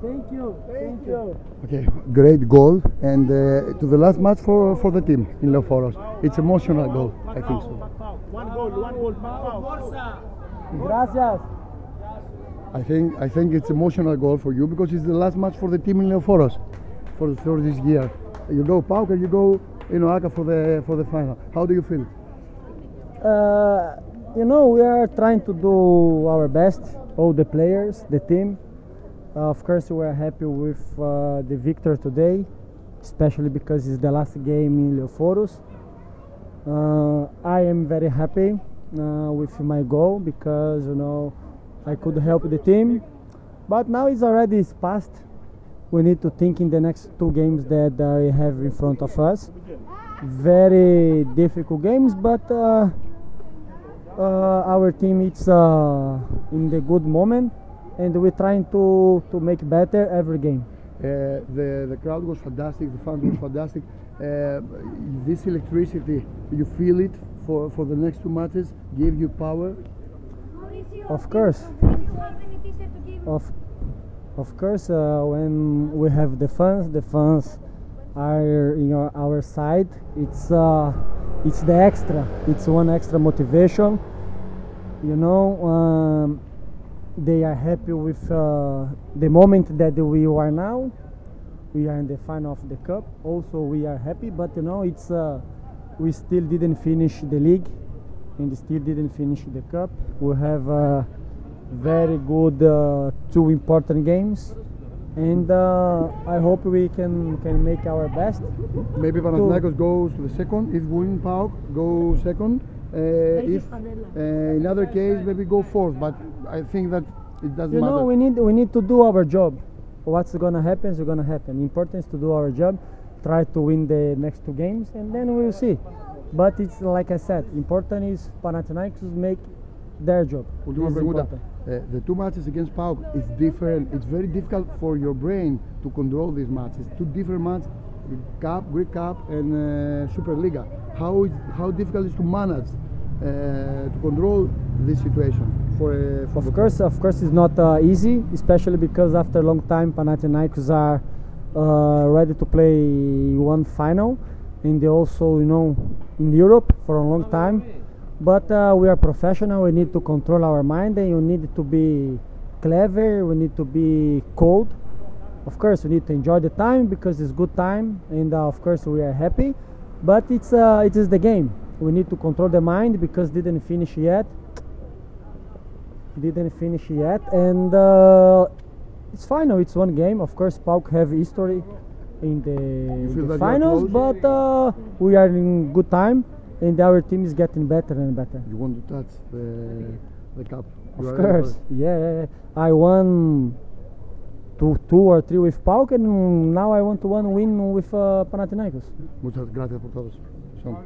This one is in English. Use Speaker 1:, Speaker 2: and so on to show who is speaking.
Speaker 1: Thank you. Thank you.
Speaker 2: Okay, great goal, and uh, to the last match for for the team in Leoforos. It's emotional goal, I think so.
Speaker 3: One goal, one goal, Pau.
Speaker 1: Gracias.
Speaker 2: I think I think it's emotional goal for you because it's the last match for the team in Leoforos for for this year. You go PAOK and you go in OAKA for the for the final. How do you feel?
Speaker 1: Uh, you know, we are trying to do our best, all the players, the team. Uh, of course, we are happy with uh, the victor today, especially because it's the last game in Leoforos. Uh, I am very happy with my goal because you know I could help the team, but now it's already past. We need to think in the next two games that uh, we have in front of us. Very difficult games, but uh, uh, our team is in the good moment, and we're trying to to make better every game.
Speaker 2: Uh, the the crowd was fantastic. The fans was fantastic. Uh, this electricity, you feel it for for the next two matches. Give you power.
Speaker 1: Of course. Of of course, uh, when we have the fans, the fans are in our, our side. It's uh, it's the extra. It's one extra motivation. You know, um, they are happy with uh, the moment that we are now. We are in the final of the cup. Also, we are happy, but you know, it's uh, we still didn't finish the league, and still didn't finish the cup. We have uh, very good uh, two important games, and uh, I hope we can can make our best.
Speaker 2: Maybe Panathinaikos goes to the second. If win PAOK, go second. Uh, if uh, in other case, maybe go fourth. But I think that it doesn't
Speaker 1: You
Speaker 2: matter.
Speaker 1: know, we need we need to do our job. What's gonna happen is gonna happen. Important is to do our job, try to win the next two games, and then we'll see. But it's like I said, important is Panathinaikos make their job.
Speaker 2: Última pregunta. Uh, the two matches against PAOK is different. It's very difficult for your brain to control these matches. Two different matches, Cup, Greek Cup, and uh, Superliga. How is, how difficult is to manage uh, to control this situation for, uh, for
Speaker 1: Of
Speaker 2: the-
Speaker 1: course, of course, it's not uh, easy, especially because after a long time, Panathinaikos are uh, ready to play one final, and they also, you know, in Europe for a long time. But uh, we are professional. We need to control our mind, and you need to be clever. We need to be cold. Of course, we need to enjoy the time because it's good time, and uh, of course, we are happy. But it's uh, it is the game. We need to control the mind because didn't finish yet didn't finish yet and uh, it's final it's one game of course PAOK have history in the,
Speaker 2: feel
Speaker 1: the
Speaker 2: that you are
Speaker 1: finals but uh, we are in good time and our team is getting better and better
Speaker 2: You want to touch the, the cup.
Speaker 1: Of
Speaker 2: are ready for
Speaker 1: course yeah, yeah, yeah. I won two, two or three with PAOK and now I want to one win with uh, Panathinaikos
Speaker 2: Muchas gracias por todo. Son.